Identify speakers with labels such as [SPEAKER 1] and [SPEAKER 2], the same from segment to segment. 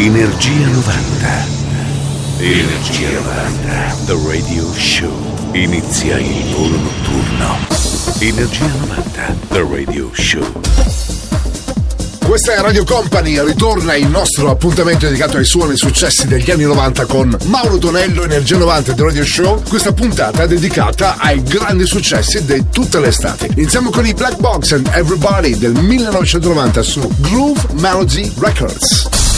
[SPEAKER 1] Energia 90. Energia 90. The Radio Show. Inizia il volo notturno. Energia 90. The Radio Show.
[SPEAKER 2] Questa è Radio Company, ritorna il nostro appuntamento dedicato ai suoni successi degli anni 90 con Mauro Tonello, Energia 90 di Radio Show. Questa puntata è dedicata ai grandi successi di tutte le estati. Iniziamo con i Black Box and Everybody del 1990 su Groove Melody Records.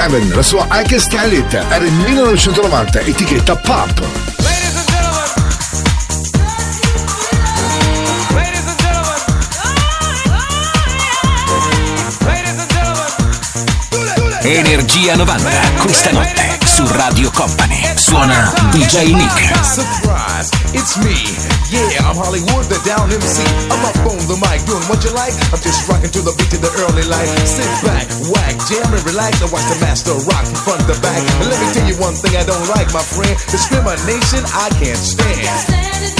[SPEAKER 2] 7, la sua I Can Stand It, era il 1990, etichetta Pop.
[SPEAKER 1] Energia 90, questa notte su Radio Company. Suona DJ Nick.
[SPEAKER 3] Surprise, it's me. I'm Hollywood, the down MC. I'm up on the mic, doing what you like. I'm just rocking to the beat of the early light. Sit back, whack, jam and relax, and watch the master rock from front to back. And let me tell you one thing I don't like, my friend. Discrimination I can't stand.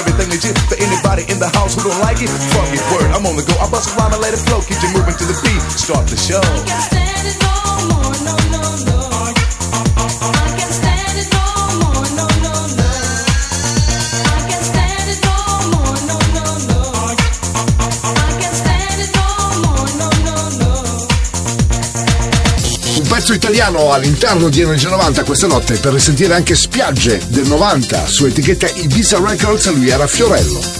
[SPEAKER 3] Everything legit. For anybody in the house who don't like it, fuck it, word. I'm on the go. I bust a rhyme and let it flow. Keep you moving to the beat. Start the show.
[SPEAKER 4] No more, no, no, no.
[SPEAKER 2] Pezzo italiano all'interno di Energia 90 questa notte per risentire anche Spiagge del 90 su etichetta Ibiza Records, lui era Fiorello.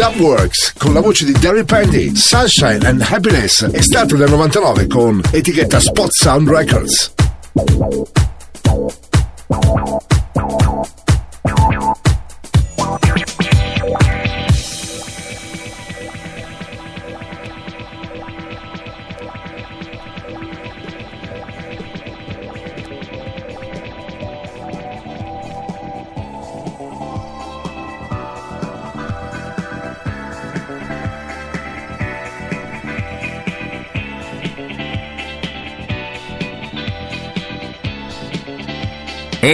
[SPEAKER 2] Dubworks con la voce di Derry Pendy, Sunshine and Happiness, estratto del 99 con etichetta Spot Sound Records.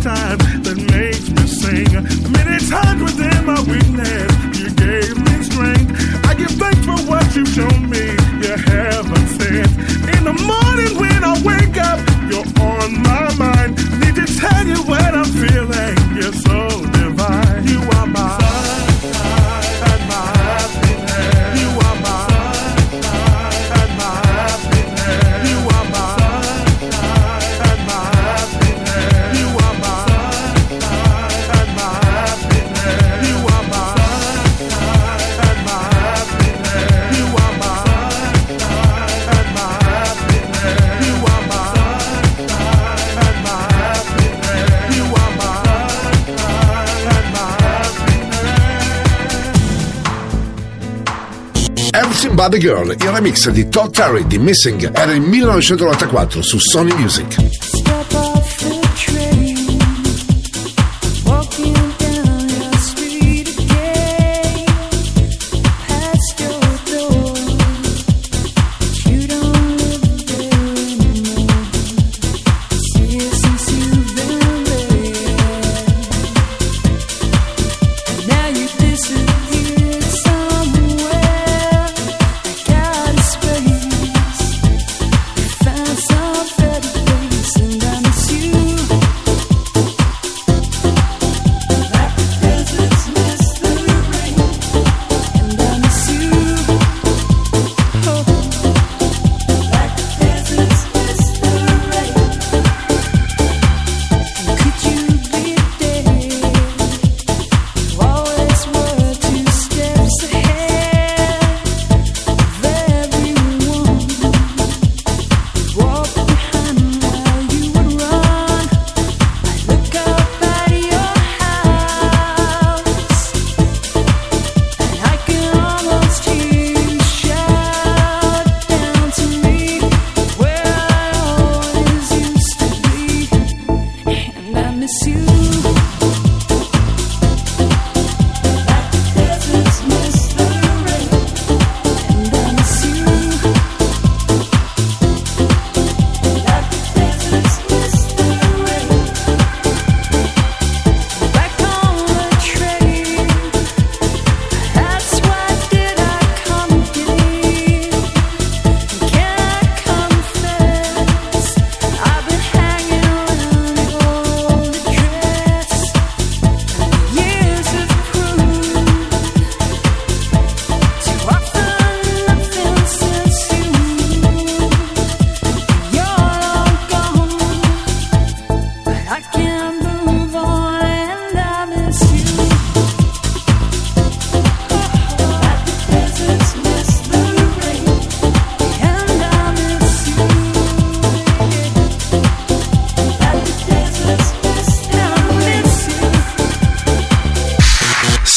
[SPEAKER 5] time. Baby
[SPEAKER 2] Girl, il remix di Todd Terry di Missing era il 1994 su Sony Music.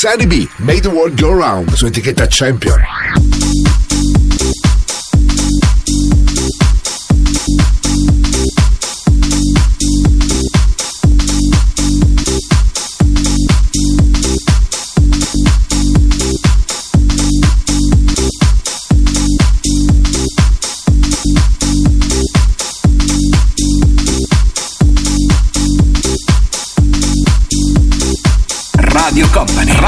[SPEAKER 2] Sandy B, Made the World Go Round su etichetta Champion.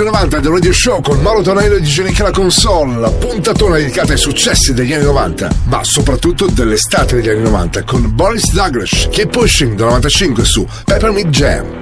[SPEAKER 2] 90 del Radio Show con Mauro Tonello di Digenica la console, la puntatona dedicata ai successi degli anni 90, ma soprattutto dell'estate degli anni 90 con Boris Douglas, Keep Pushing del 95 su Peppermint Jam.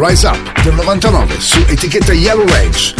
[SPEAKER 2] Rise Up del 99 su etichetta Yellow
[SPEAKER 1] Range.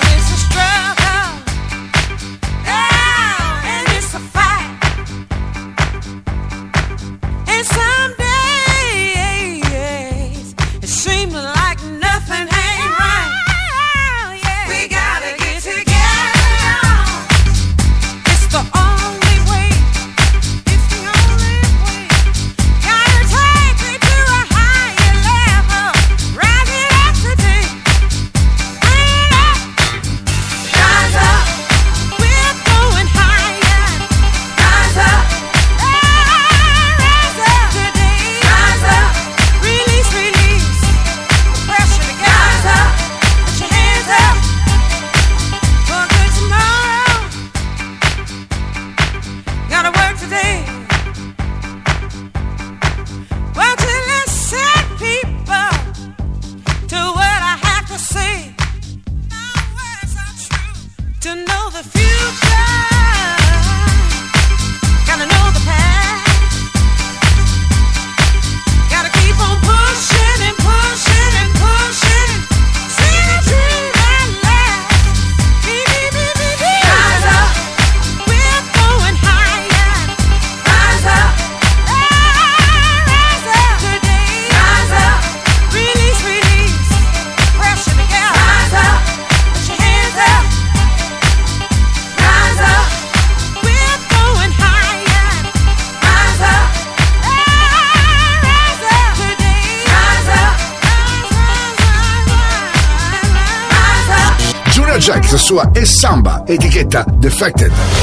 [SPEAKER 2] e Samba, etichetta Defected.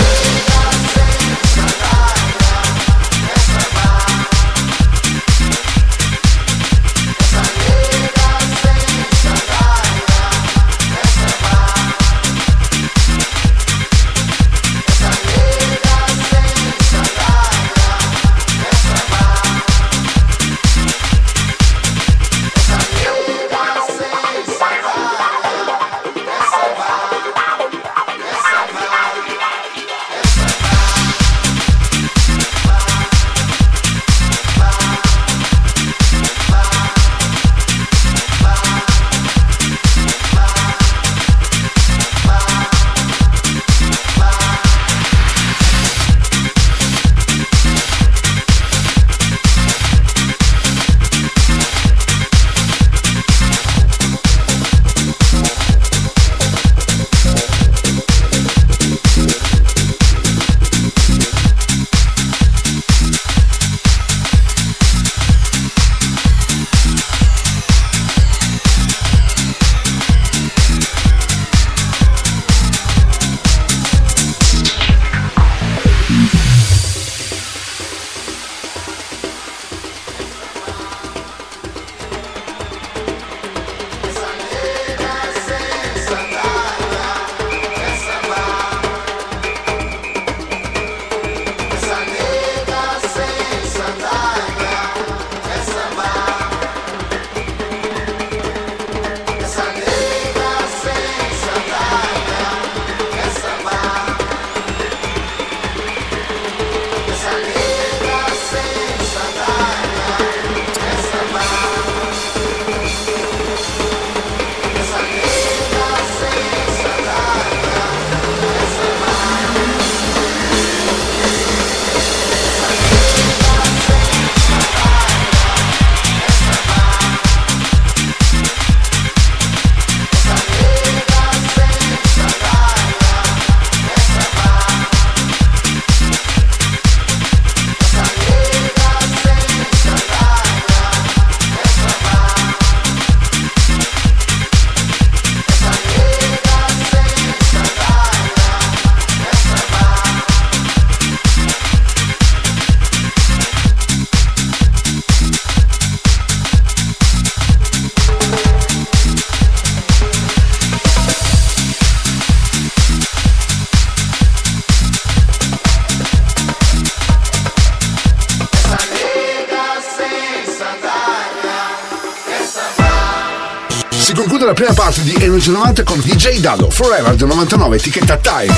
[SPEAKER 2] 90 con DJ Dado, Forever del 99, etichetta Time.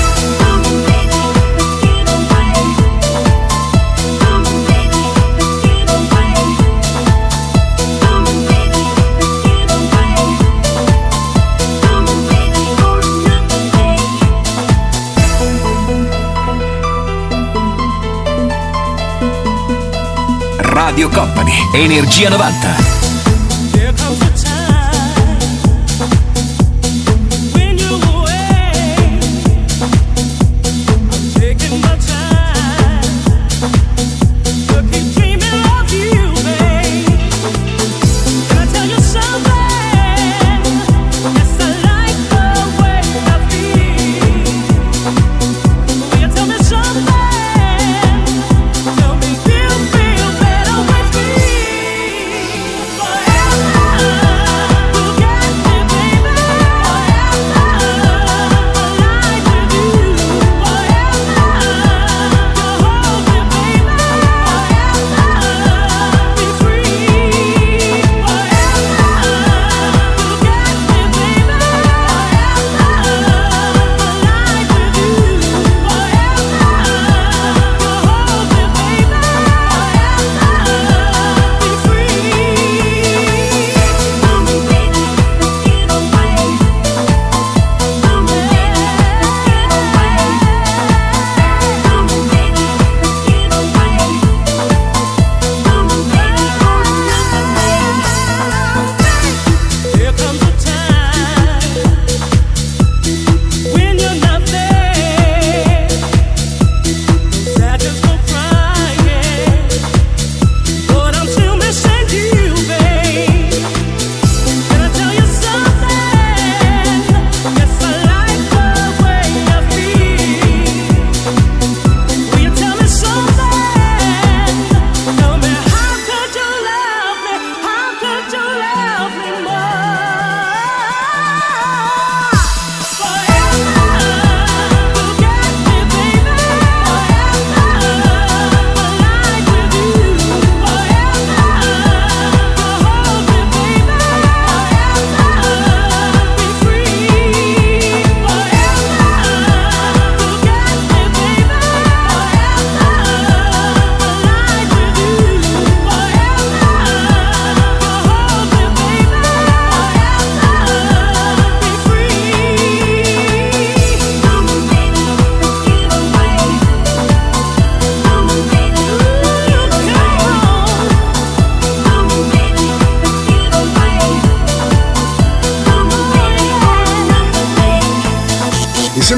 [SPEAKER 6] Radio Company, Energia 90.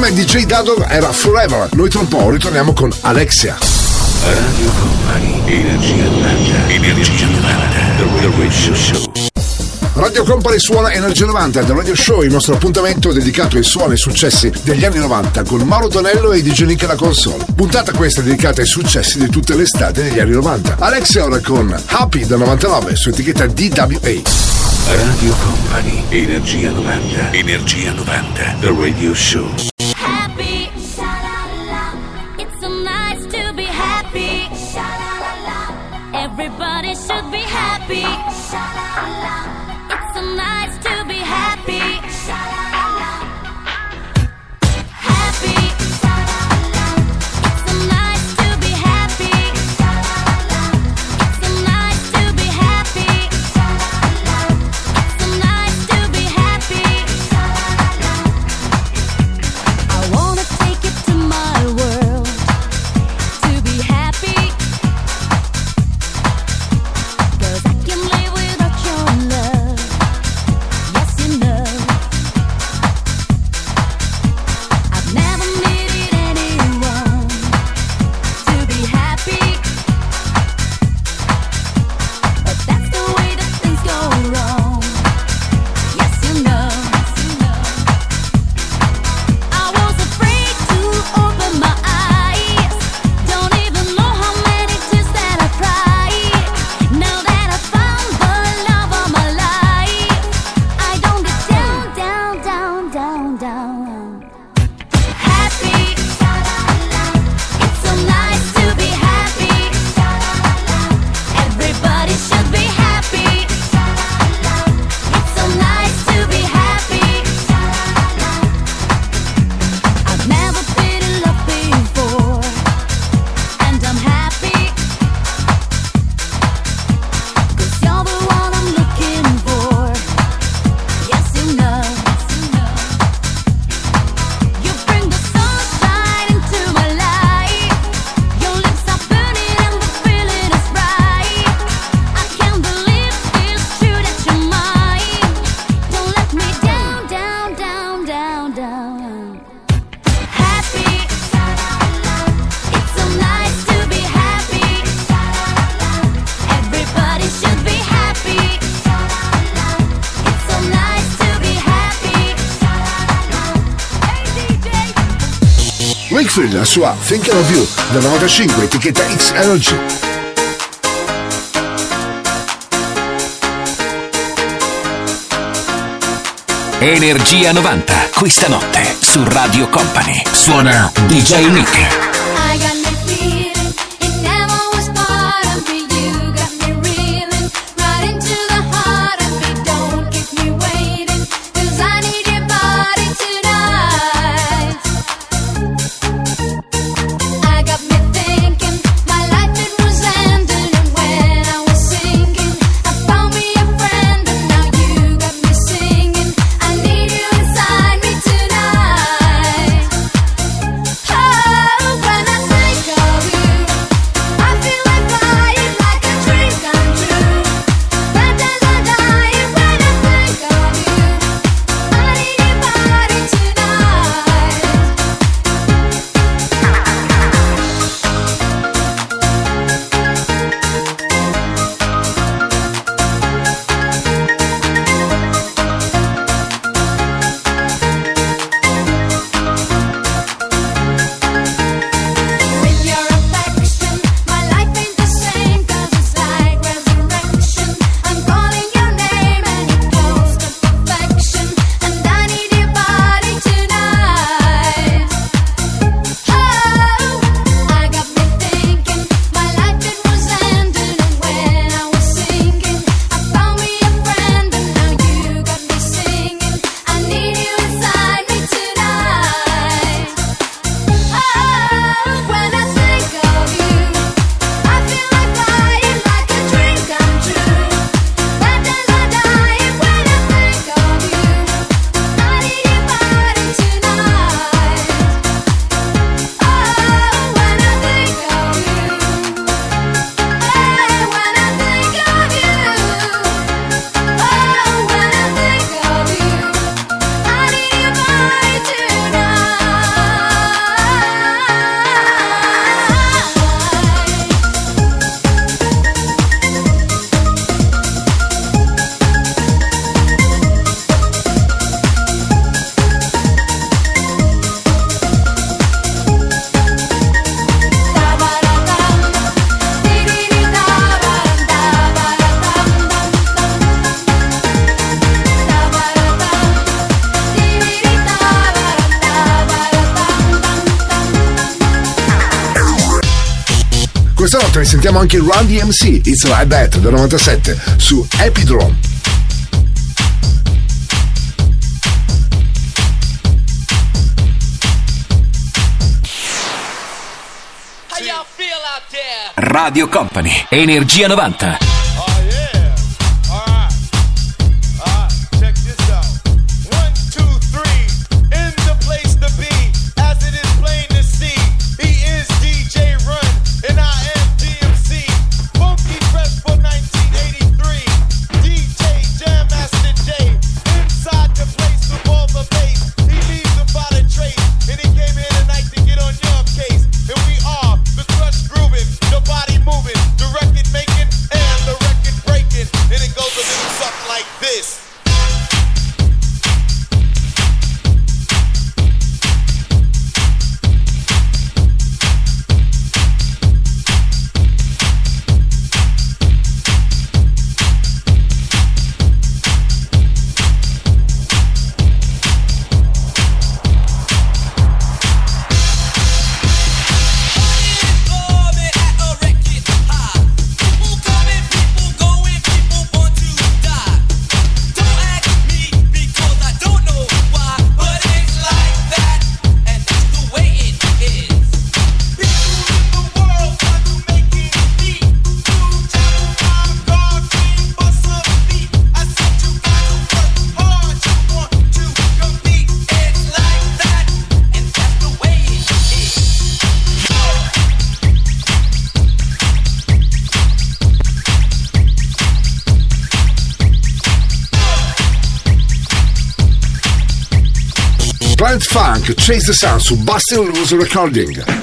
[SPEAKER 2] Insieme a DJ Dado era Forever. Noi tra un po' ritorniamo con Alexia.
[SPEAKER 6] Radio Company, Energia 90. Energia 90. The Radio Show.
[SPEAKER 2] Radio Company suona Energia 90 del Radio Show, il nostro appuntamento dedicato ai suoni e successi degli anni 90 con Mauro Tonello e DJ Nick alla console. Puntata questa dedicata ai successi di tutte le estate degli anni 90. Alexia ora con Happy del 99 su etichetta DWA.
[SPEAKER 6] Radio Company, Energia 90. Energia 90. The Radio Show.
[SPEAKER 2] su A Thinking of You dal 95 etichetta X Energy.
[SPEAKER 7] Energia 90, questa notte su Radio Company. Suona DJ Nick.
[SPEAKER 2] anche Run DMC, It's Right That del 97 su Epidrome.
[SPEAKER 7] Radio Company, Energia 90.
[SPEAKER 2] Chase the Sun su Bustin' Loose Recording.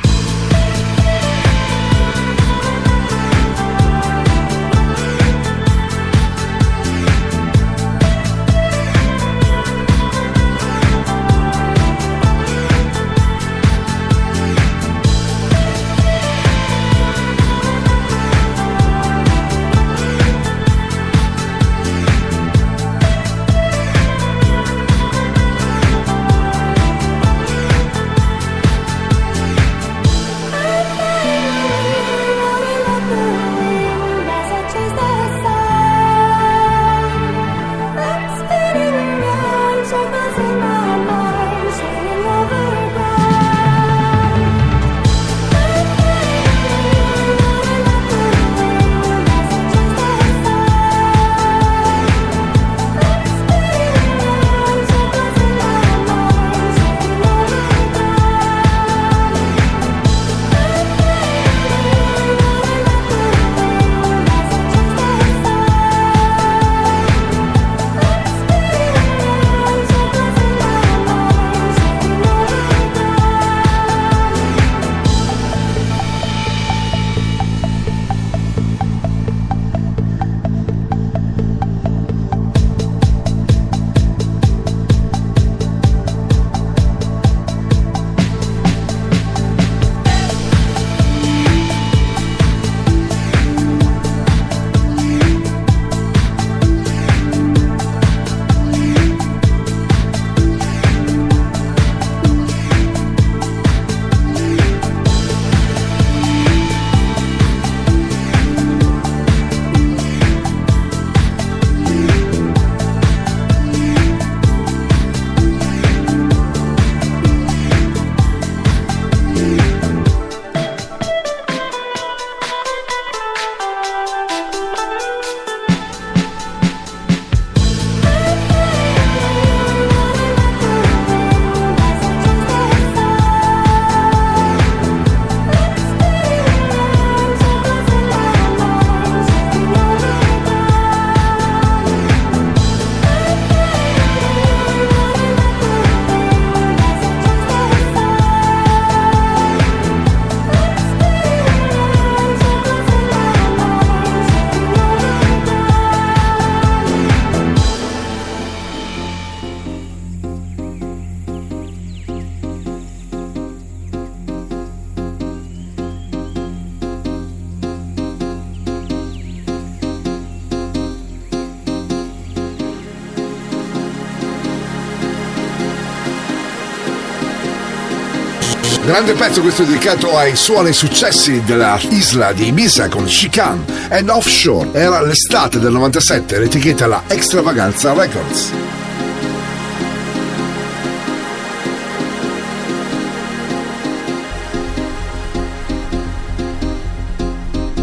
[SPEAKER 2] Grande pezzo questo dedicato ai suoni successi della isla di Ibiza con Chican and Offshore. Era l'estate del 97, l'etichetta la Extravaganza Records.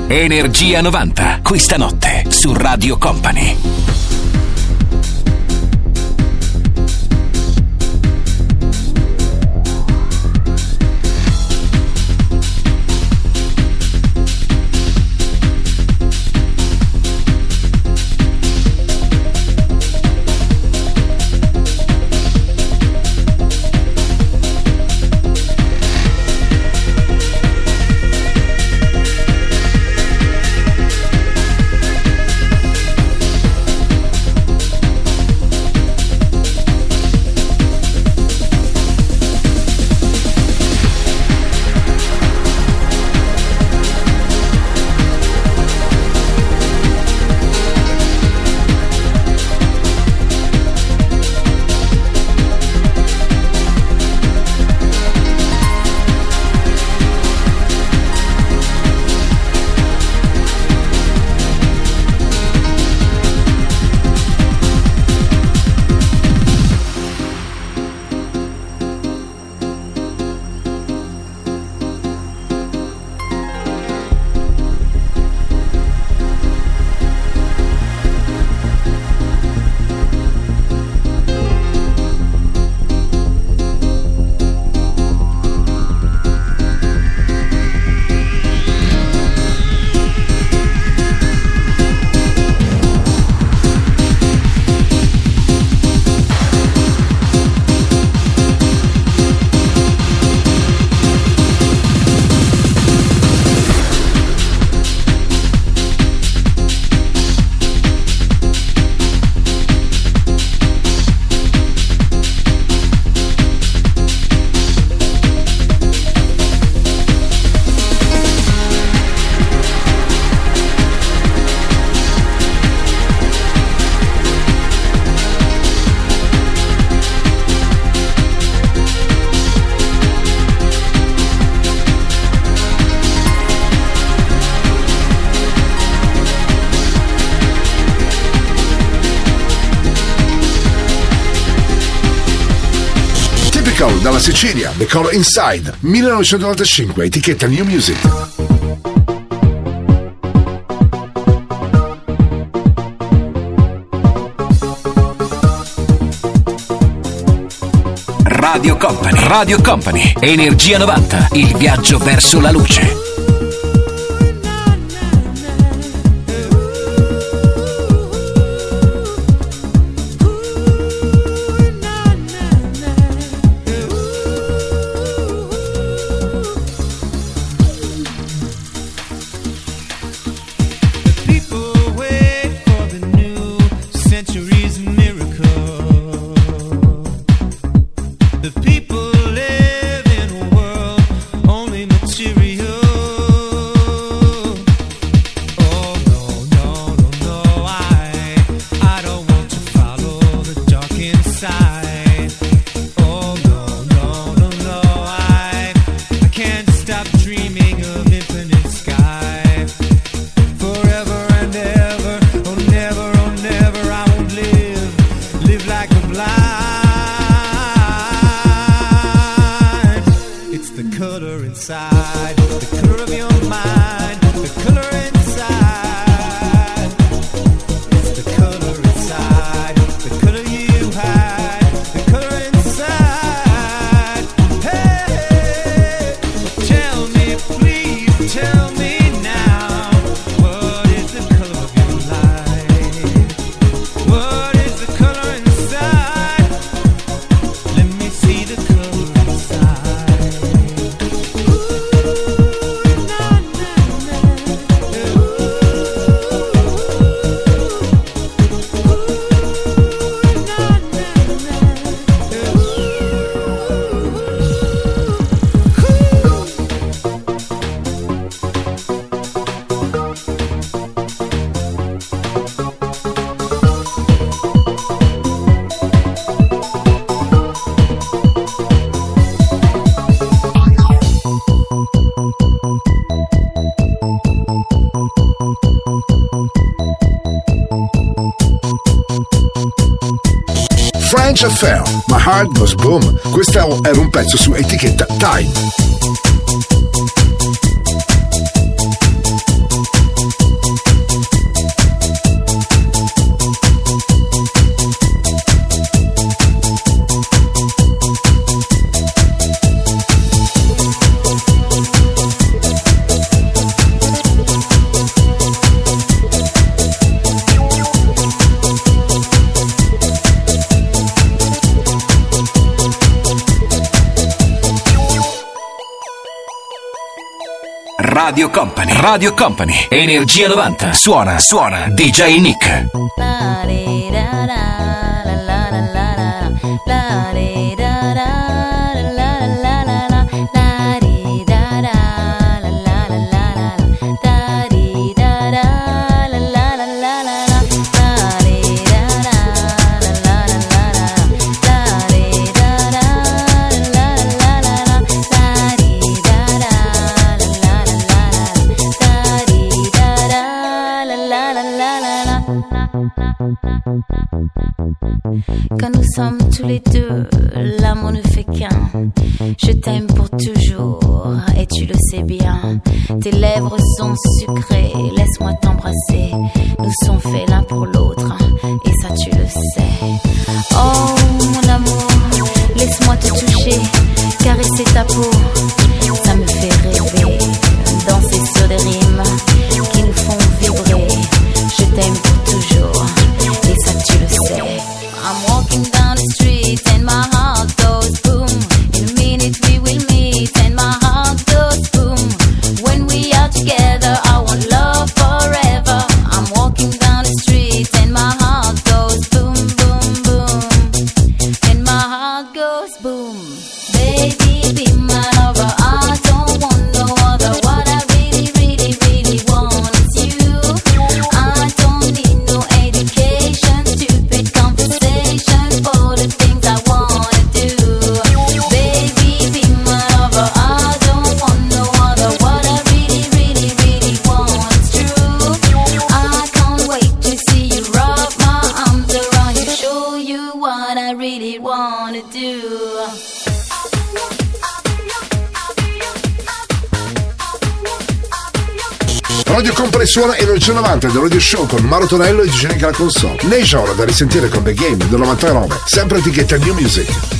[SPEAKER 8] Energia 90. Questa notte su Radio Company.
[SPEAKER 2] Sicilia, The Color Inside, 1995, etichetta New Music.
[SPEAKER 9] Radio Company. Radio Company. Energia 90. Il viaggio verso la luce.
[SPEAKER 2] Ninja Fair, My Heart Goes Boom. Questo era un pezzo su etichetta Time.
[SPEAKER 9] Radio Company. Radio Company. Energia 90. Suona, suona. DJ Nick.
[SPEAKER 7] les deux, l'amour ne fait qu'un. Je t'aime pour toujours, et tu le sais bien. Tes lèvres sont sucrées, laisse-moi t'embrasser. Nous sommes faits l'un pour l'autre, et ça tu le sais. Oh mon amour, laisse-moi te toucher, caresser ta peau. 90 del Radio Show con Maro Tonello e Gigenica la console. Nation da risentire con The Game del 99, sempre etichetta New Music.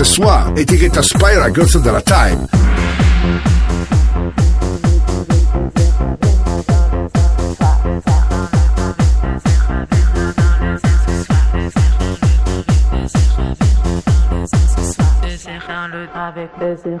[SPEAKER 7] ce soir, etichetta Spyra Girls of the Time.
[SPEAKER 10] avec plaisir.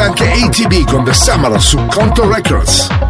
[SPEAKER 7] anche ATB con The Summer su Conto Records.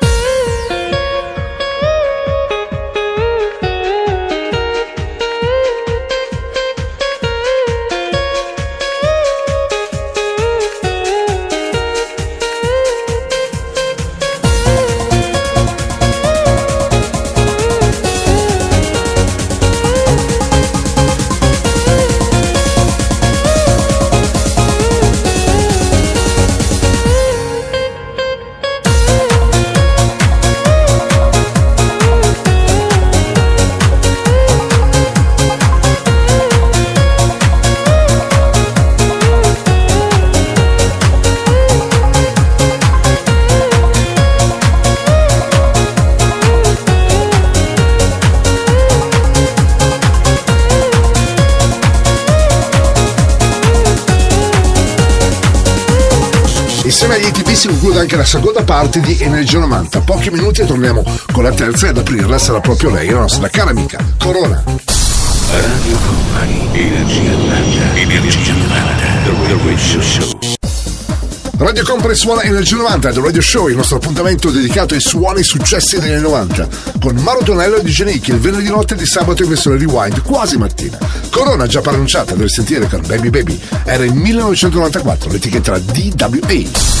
[SPEAKER 2] Seconda parte di Energia 90. Pochi minuti e torniamo con la terza e ad aprirla sarà proprio lei, la nostra cara amica Corona.
[SPEAKER 11] Radio Company, Energia 90. Energia 90. The Radio Show.
[SPEAKER 2] Radio Company suona Energia 90 The Radio Show, il nostro appuntamento dedicato ai suoni successi degli anni 90 con Mauro Tonello e DJ Nick il venerdì notte di sabato in versione rewind quasi mattina. Corona già pronunciata del sentire con Baby Baby era il 1994, l'etichetta DWA.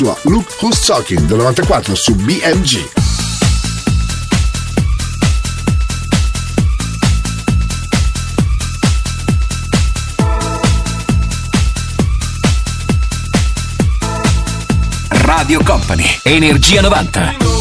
[SPEAKER 2] Sua Look Who's Talking del 94 su BMG.
[SPEAKER 11] Radio Company, Energia 90.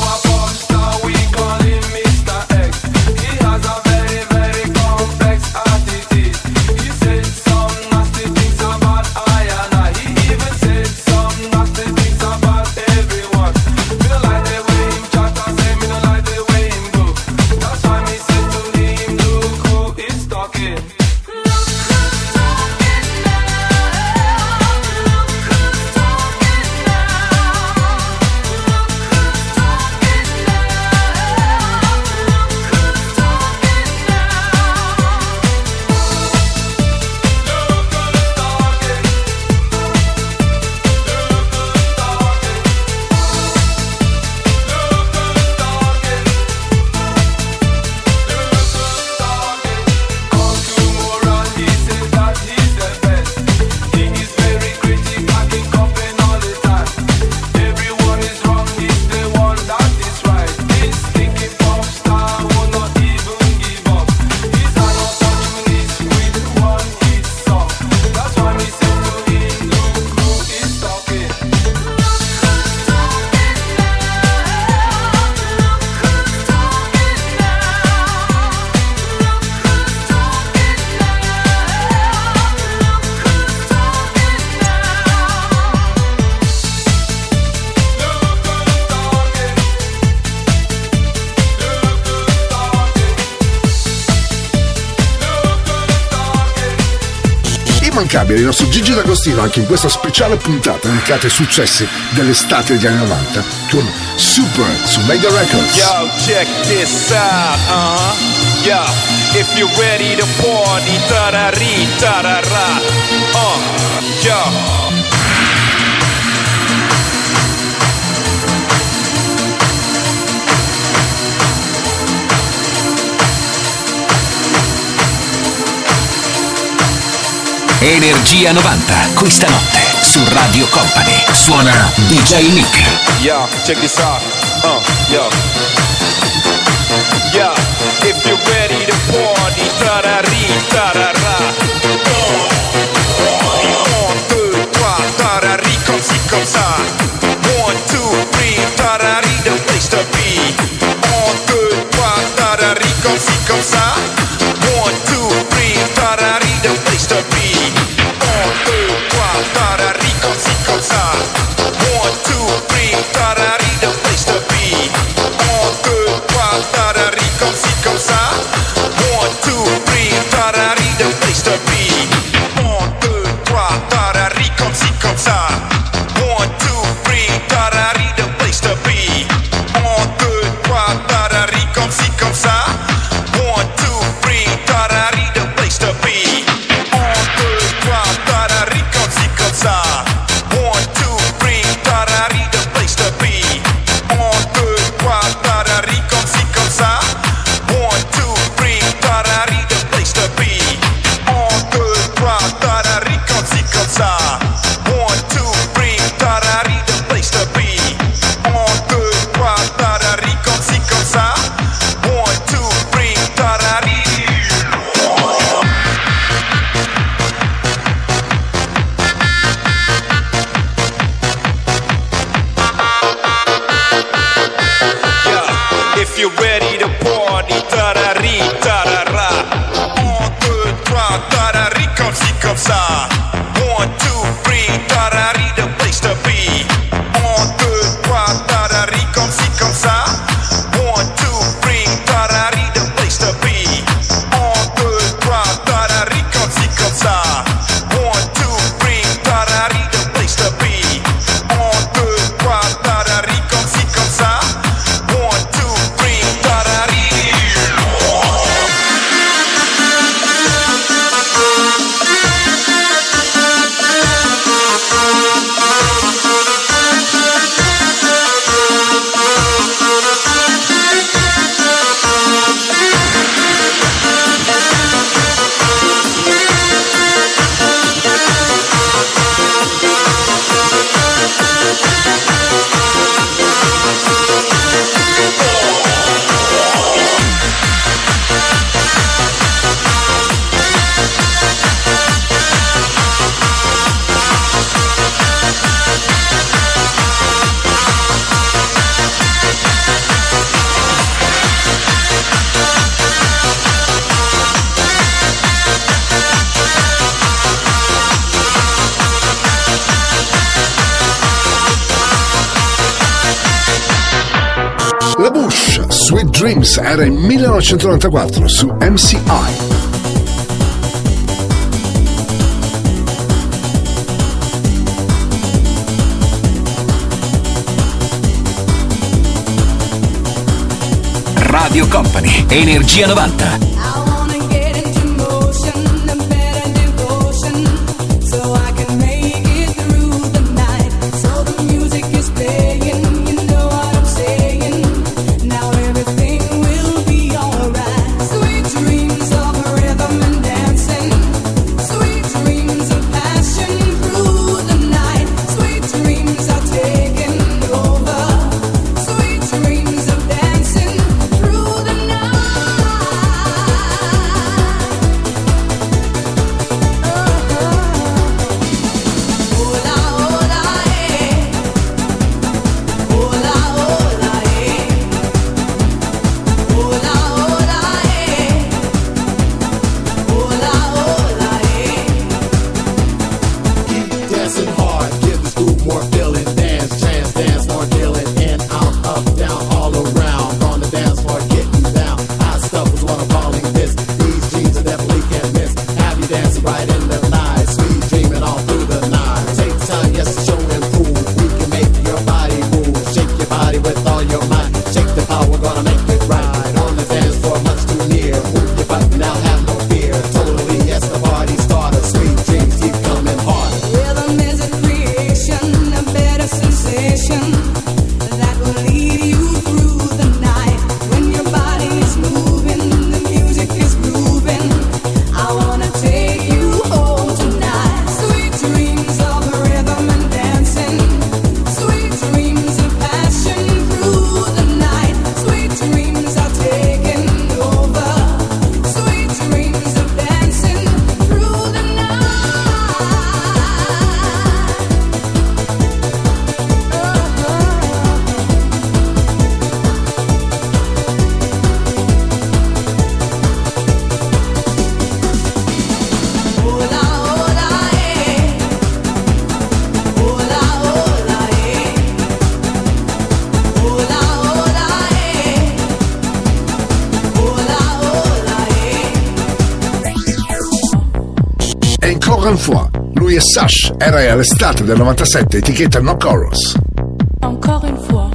[SPEAKER 2] nostro Gigi D'Agostino anche in questa speciale puntata dedicata ai successi dell'estate degli anni 90 con Super su Mega Records.
[SPEAKER 12] Yo, check this out, uh-huh. Yo, if you're ready to party, tarari, tarara, uh, uh-huh. yo.
[SPEAKER 4] Energia 90, questa notte su Radio Company. Suona DJ Nick.
[SPEAKER 12] Yo, check this out. Uh, yo. Yeah, if you're ready to party, tarari, tarara. Un, deux, trois, tarari, così, così. One, two,
[SPEAKER 2] 1994 su MCI.
[SPEAKER 4] Radio Company, Energia 90.
[SPEAKER 2] more. È arrestato del 97, etichetta No Chorus.
[SPEAKER 13] Ancora une fois.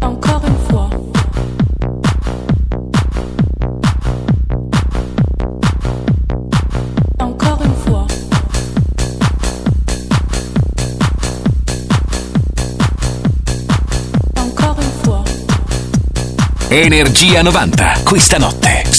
[SPEAKER 13] Encore une fois.
[SPEAKER 14] Energia 90, questa notte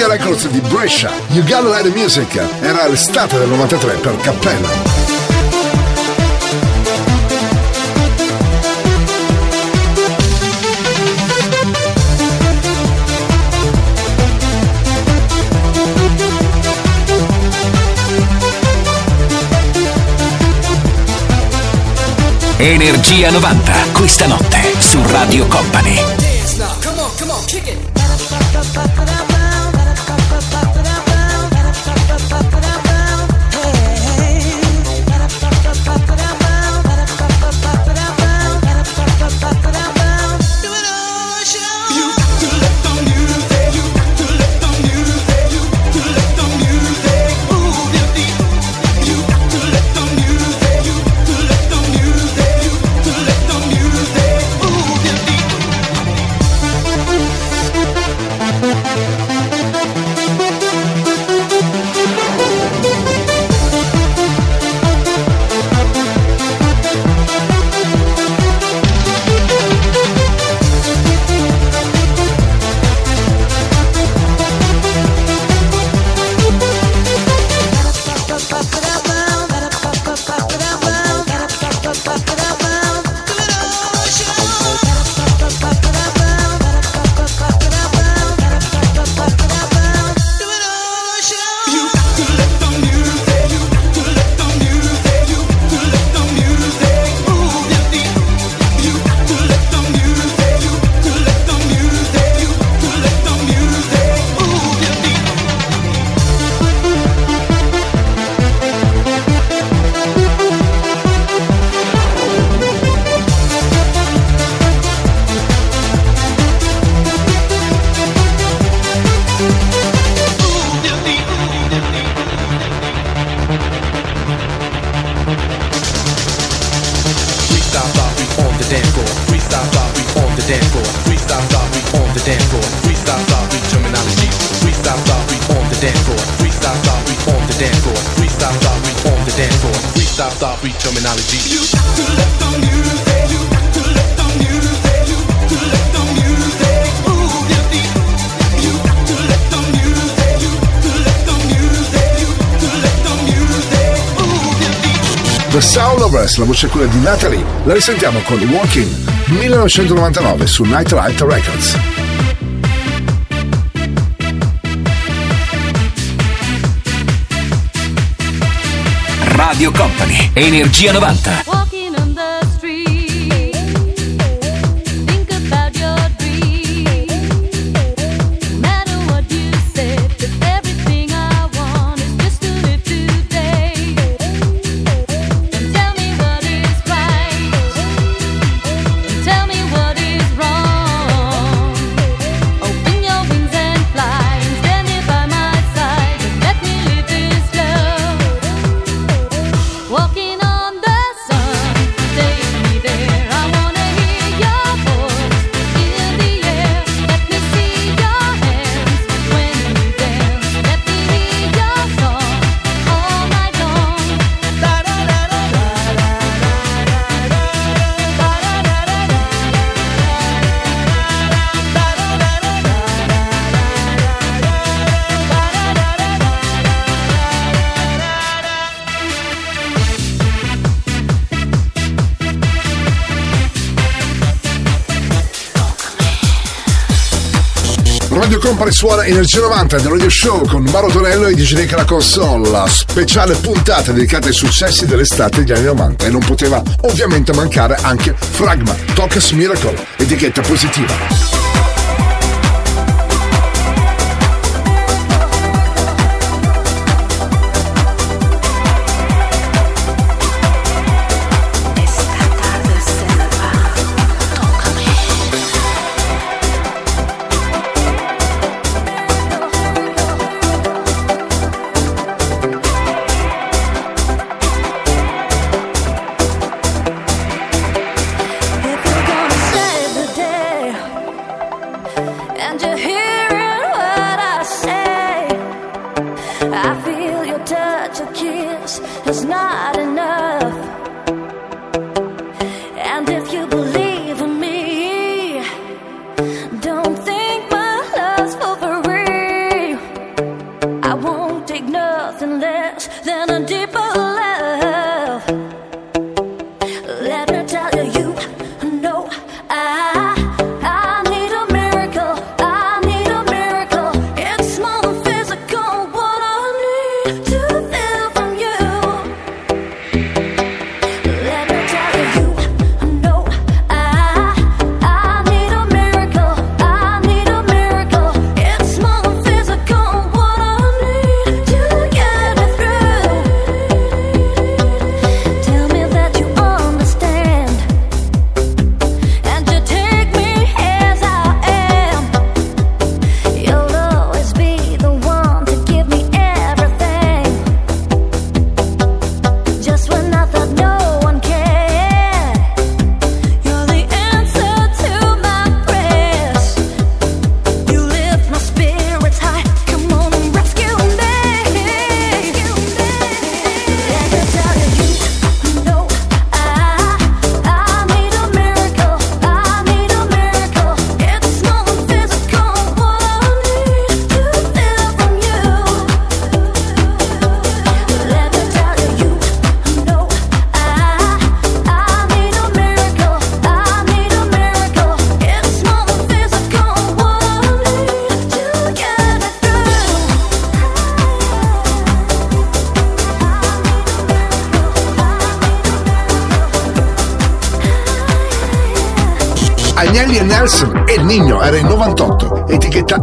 [SPEAKER 2] Media Records di Brescia. You Gotta Let Music era l'estate del 93 per Cappella.
[SPEAKER 14] Energia 90, questa notte su Radio Company.
[SPEAKER 15] The
[SPEAKER 7] Soul of Rest, la voce è quella di Natalie. La risentiamo con Walking 1999 su Nightlight Records.
[SPEAKER 8] Radio Company, Energia 90.
[SPEAKER 7] Company suona Energia 90 del Radio Show con Maro Tonello e DJ Nick la console, speciale puntata dedicata ai successi dell'estate degli anni 90 e non poteva ovviamente mancare anche Fragma, Tokas Miracle, etichetta positiva.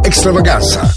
[SPEAKER 7] Extravaganza.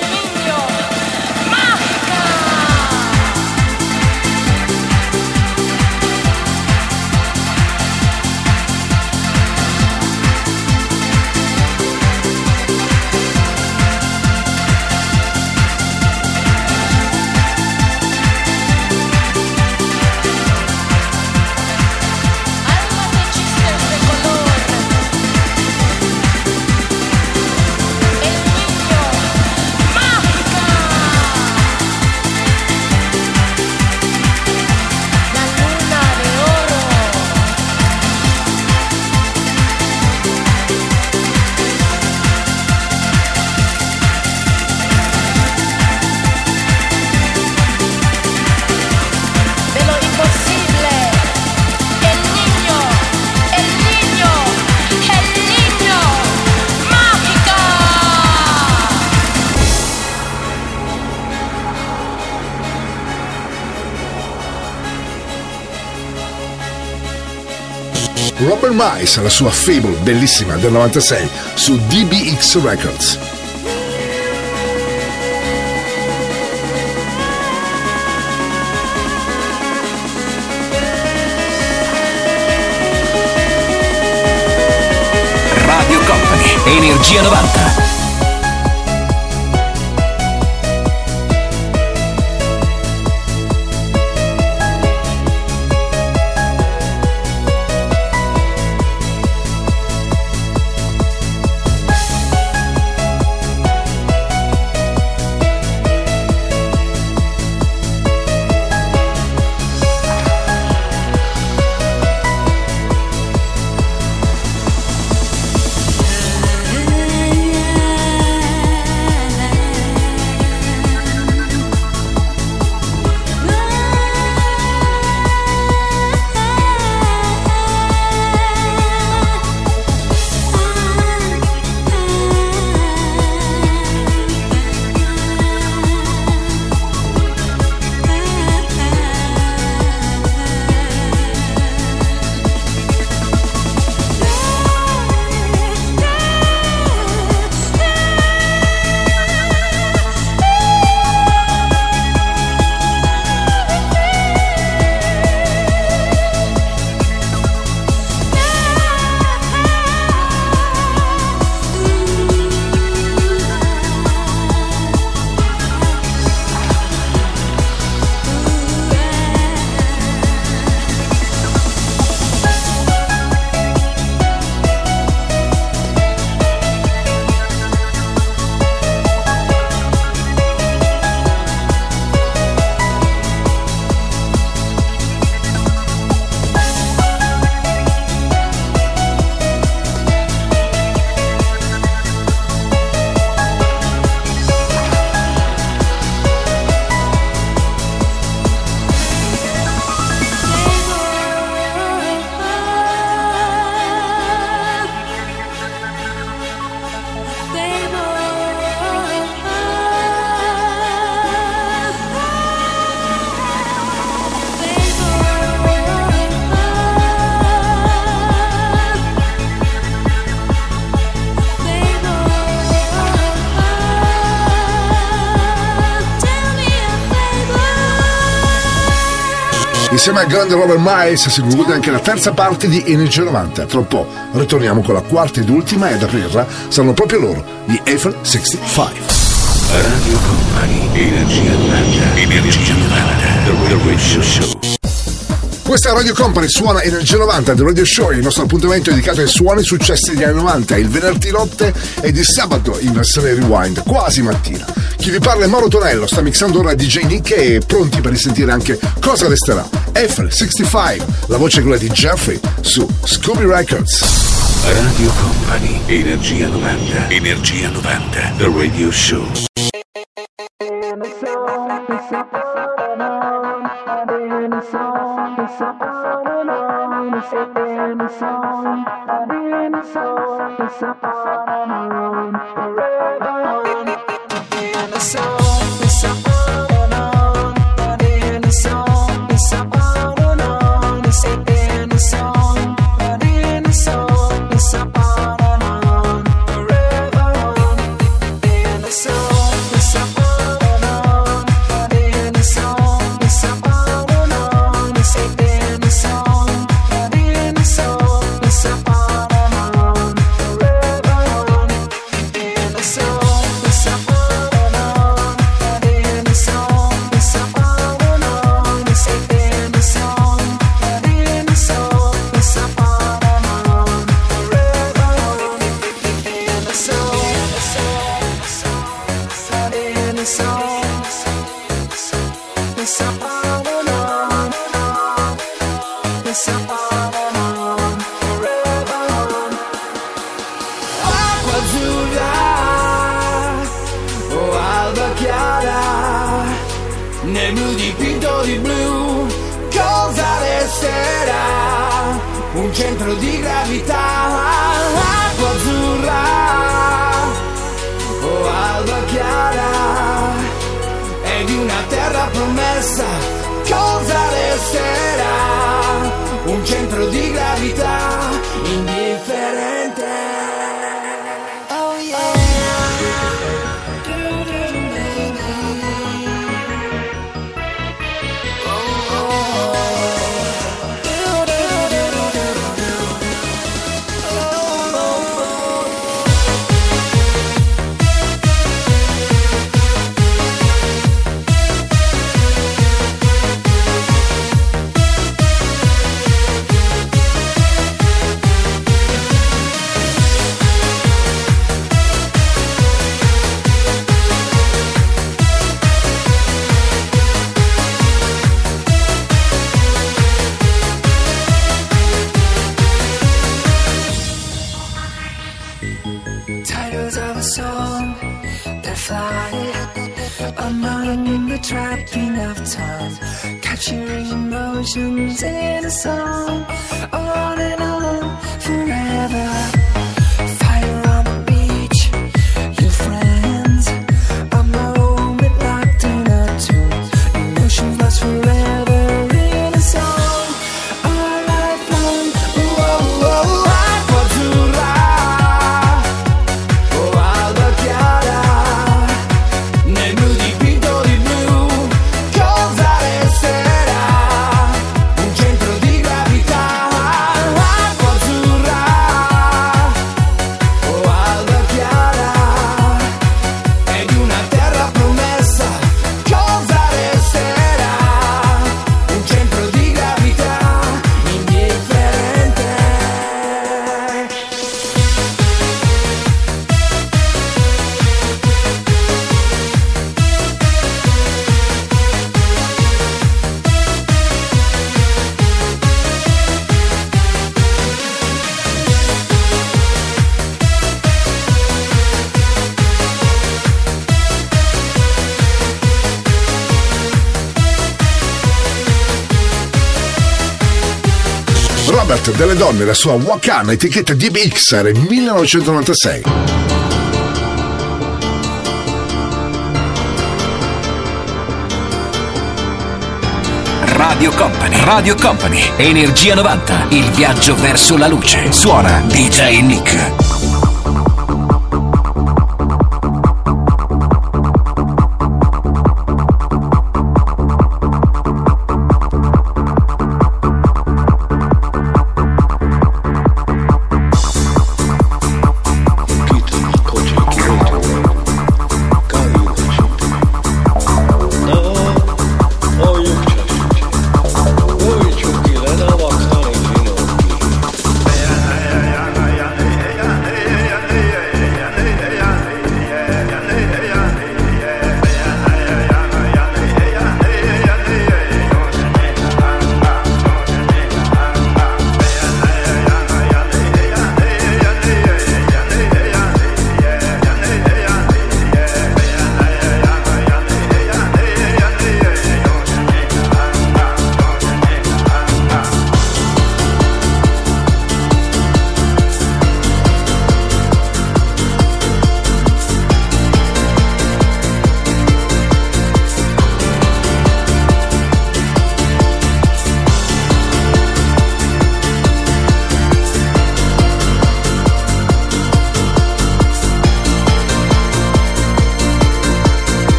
[SPEAKER 2] Robert Mice, la sua Fable bellissima del 96 su DBX Records.
[SPEAKER 16] Radio Company. Energia 90.
[SPEAKER 2] Insieme al grande Robert Miles si conclude anche la terza parte di Energia 90. Tra un po' ritorniamo con la quarta ed ultima ed aprirla saranno proprio loro, gli Eiffel 65.
[SPEAKER 16] Radio Company. Energia 90. Energia 90. The Radio Show.
[SPEAKER 2] Questa è Radio Company, suona Energia 90 del Radio Show, il nostro appuntamento è dedicato ai suoni successi degli anni 90, il venerdì notte e di sabato in versione rewind, quasi mattina. Chi vi parla è Mauro Tonello, sta mixando ora DJ Nick e pronti per risentire anche cosa resterà. Eiffel 65, la voce è quella di Jeffrey su Scooby Records.
[SPEAKER 16] Radio Company. Energia 90. Energia 90. The Radio Show.
[SPEAKER 2] hit delle donne, la sua Wakana etichetta di DBXR 1996.
[SPEAKER 17] Radio Company, Radio Company, Energia 90, il viaggio verso la luce. Suona DJ Nick.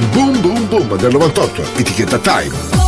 [SPEAKER 7] Boom Boom Boom del 98, etichetta Time.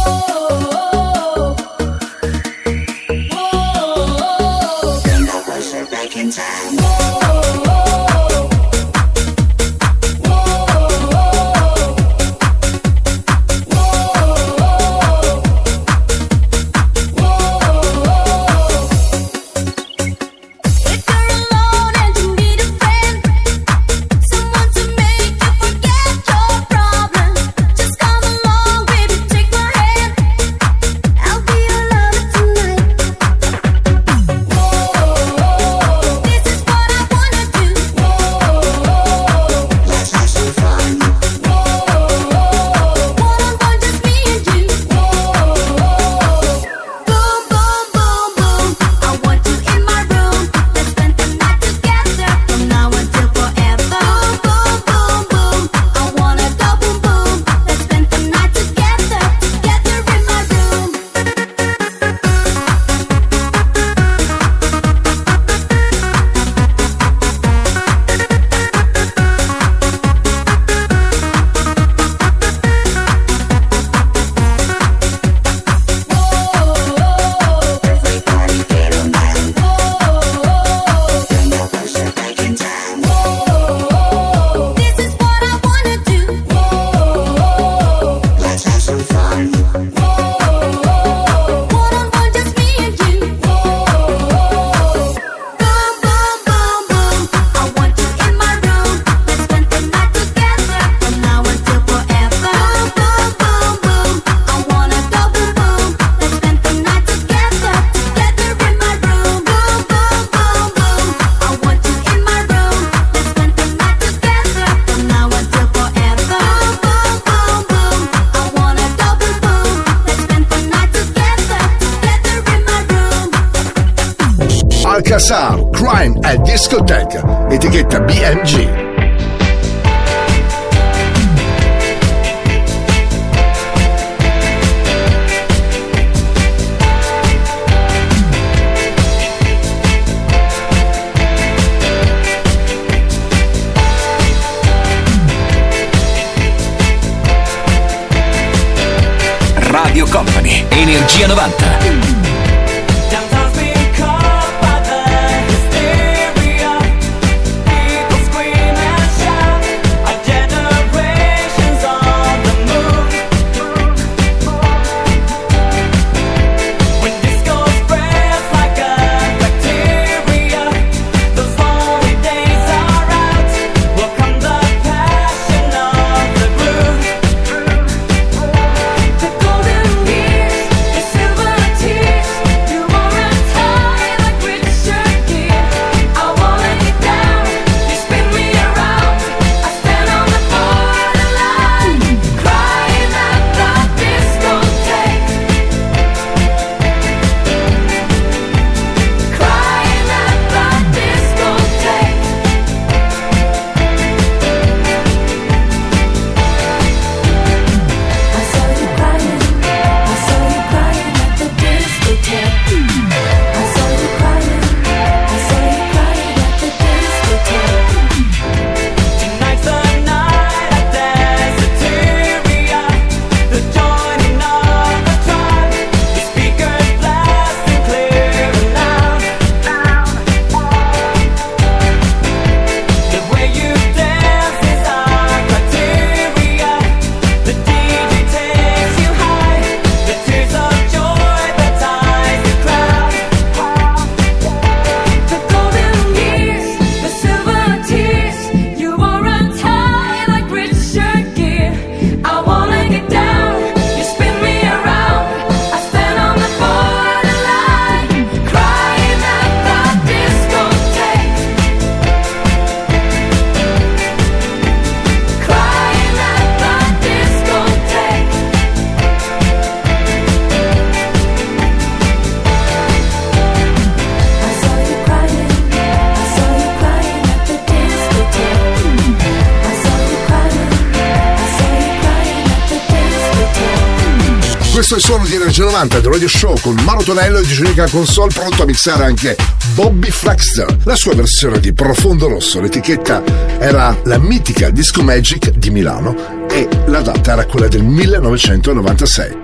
[SPEAKER 18] 80 The
[SPEAKER 19] Radio
[SPEAKER 7] Show con Maro Tonello e Digiunica Console pronto a mixare anche Bobby Flaxter. La sua versione di Profondo Rosso, l'etichetta era la mitica Disco Magic di Milano e la data era quella del 1996.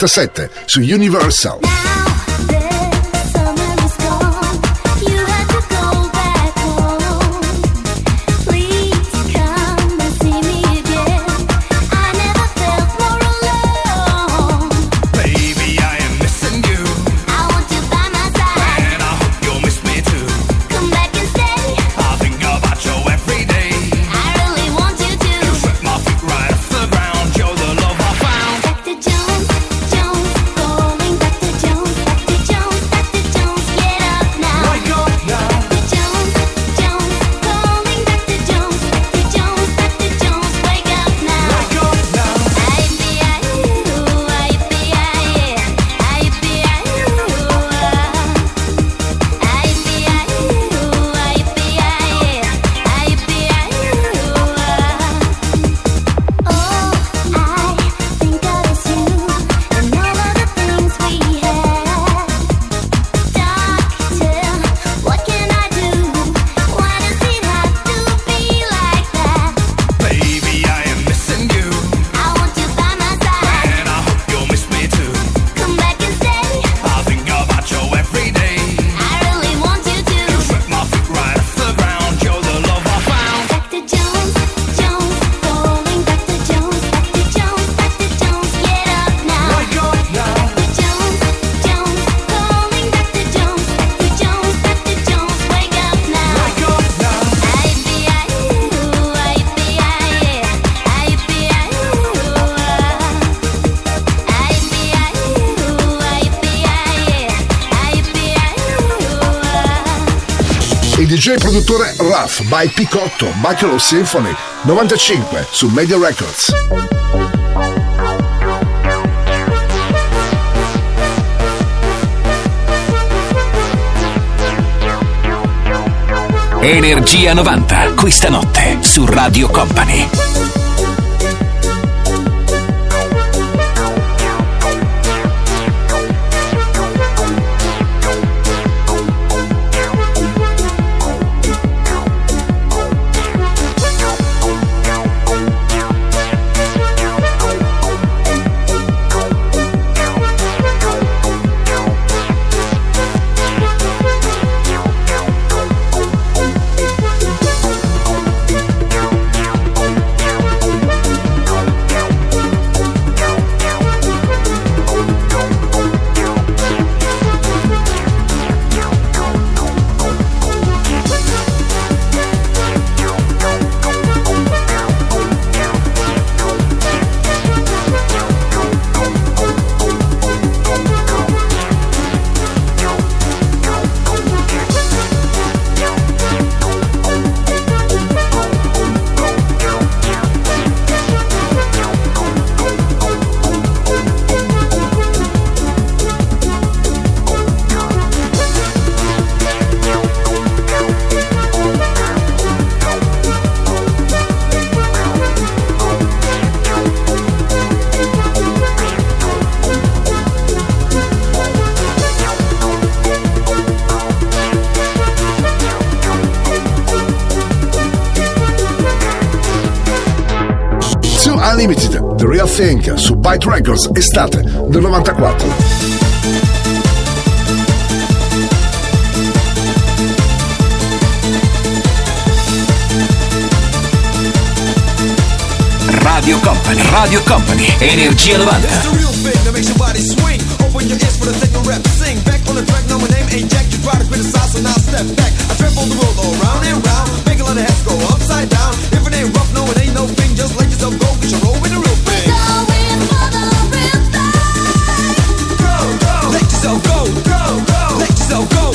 [SPEAKER 7] 97 su Universal.
[SPEAKER 2] Rough by
[SPEAKER 7] Picotto, Buffalo Symphony 95 su Media Records.
[SPEAKER 8] Energia 90, questa notte su Radio Company.
[SPEAKER 2] White Records, estate del 94.
[SPEAKER 20] Radio Company, Radio Company, Energia 90.
[SPEAKER 7] open your ears for the second rap Sing. Back on the track, now my name ain't Jack. You try to criticize, so now step back. I travel the world all round and round. Make a lot of heads go upside down. If it ain't rough, no, it ain't no thing. Just let yourself go, cause you're rolling the real thing. yourself go, go, go. Let yourself go.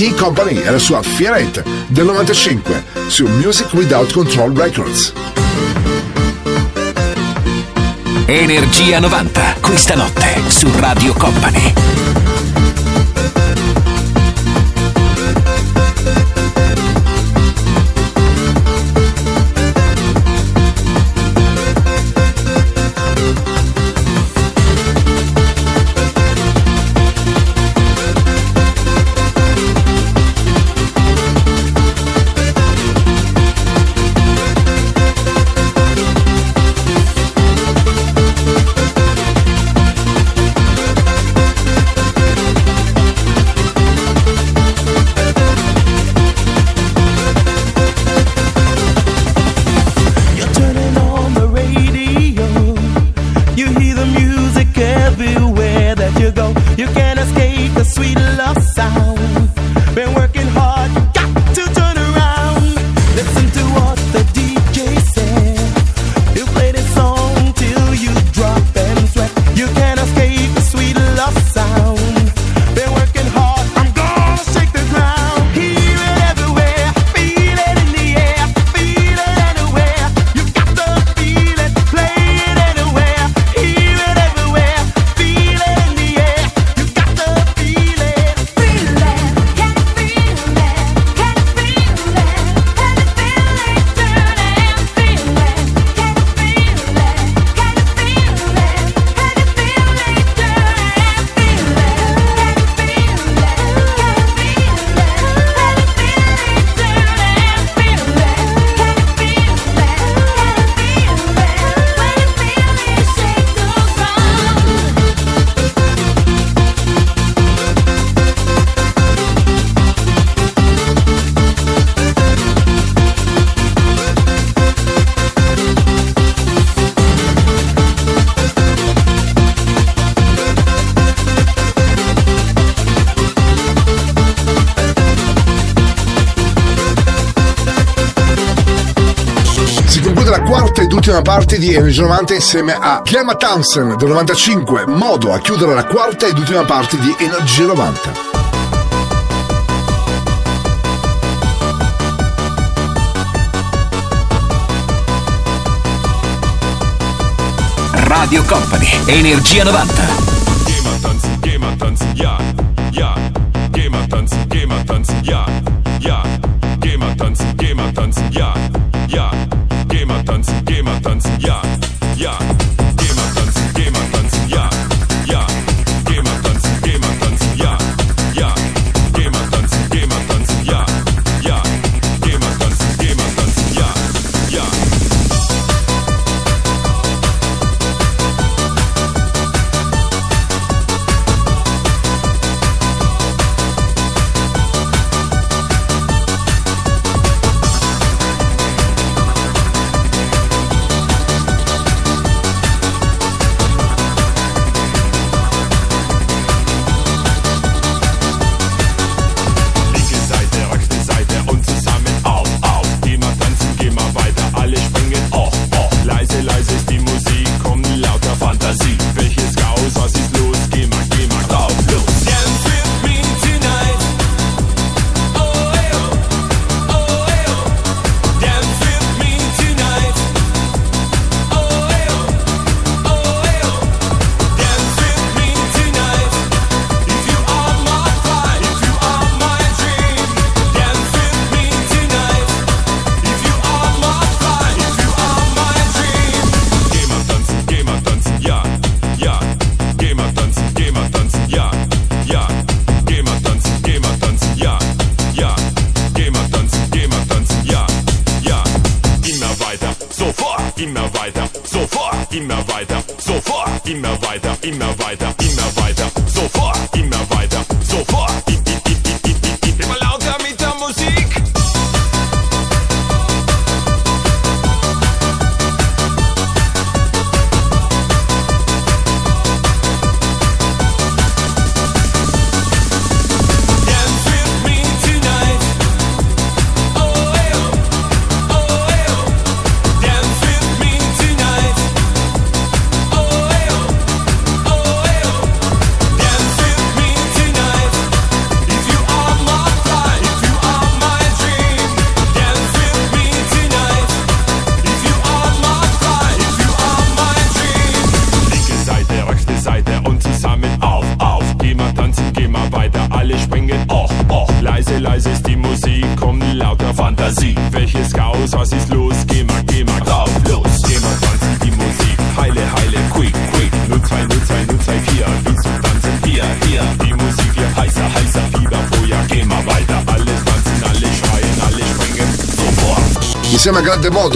[SPEAKER 2] T Company e la sua Fierette del 95 su Music Without Control Records.
[SPEAKER 20] Energia 90, questa notte su Radio Company.
[SPEAKER 2] Di Energia 90 insieme a Gemma Townsend del 95, modo a chiudere la quarta ed ultima parte di Energia 90.
[SPEAKER 11] Radio Company, Energia 90.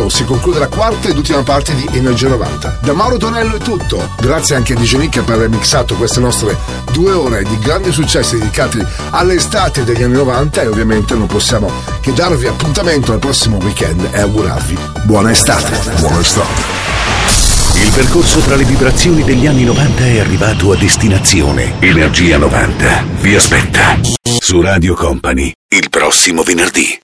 [SPEAKER 2] Modo si conclude la quarta ed ultima parte di Energia 90. Da Mauro Tonello è tutto. Grazie anche a DJ Nick per aver mixato queste nostre due ore di grandi successi dedicati all'estate degli anni 90 e ovviamente non possiamo che darvi appuntamento al prossimo weekend e augurarvi buona estate. Buona estate.
[SPEAKER 21] Il percorso tra le vibrazioni degli anni 90 è arrivato a destinazione. Energia 90 vi aspetta su Radio Company il prossimo venerdì.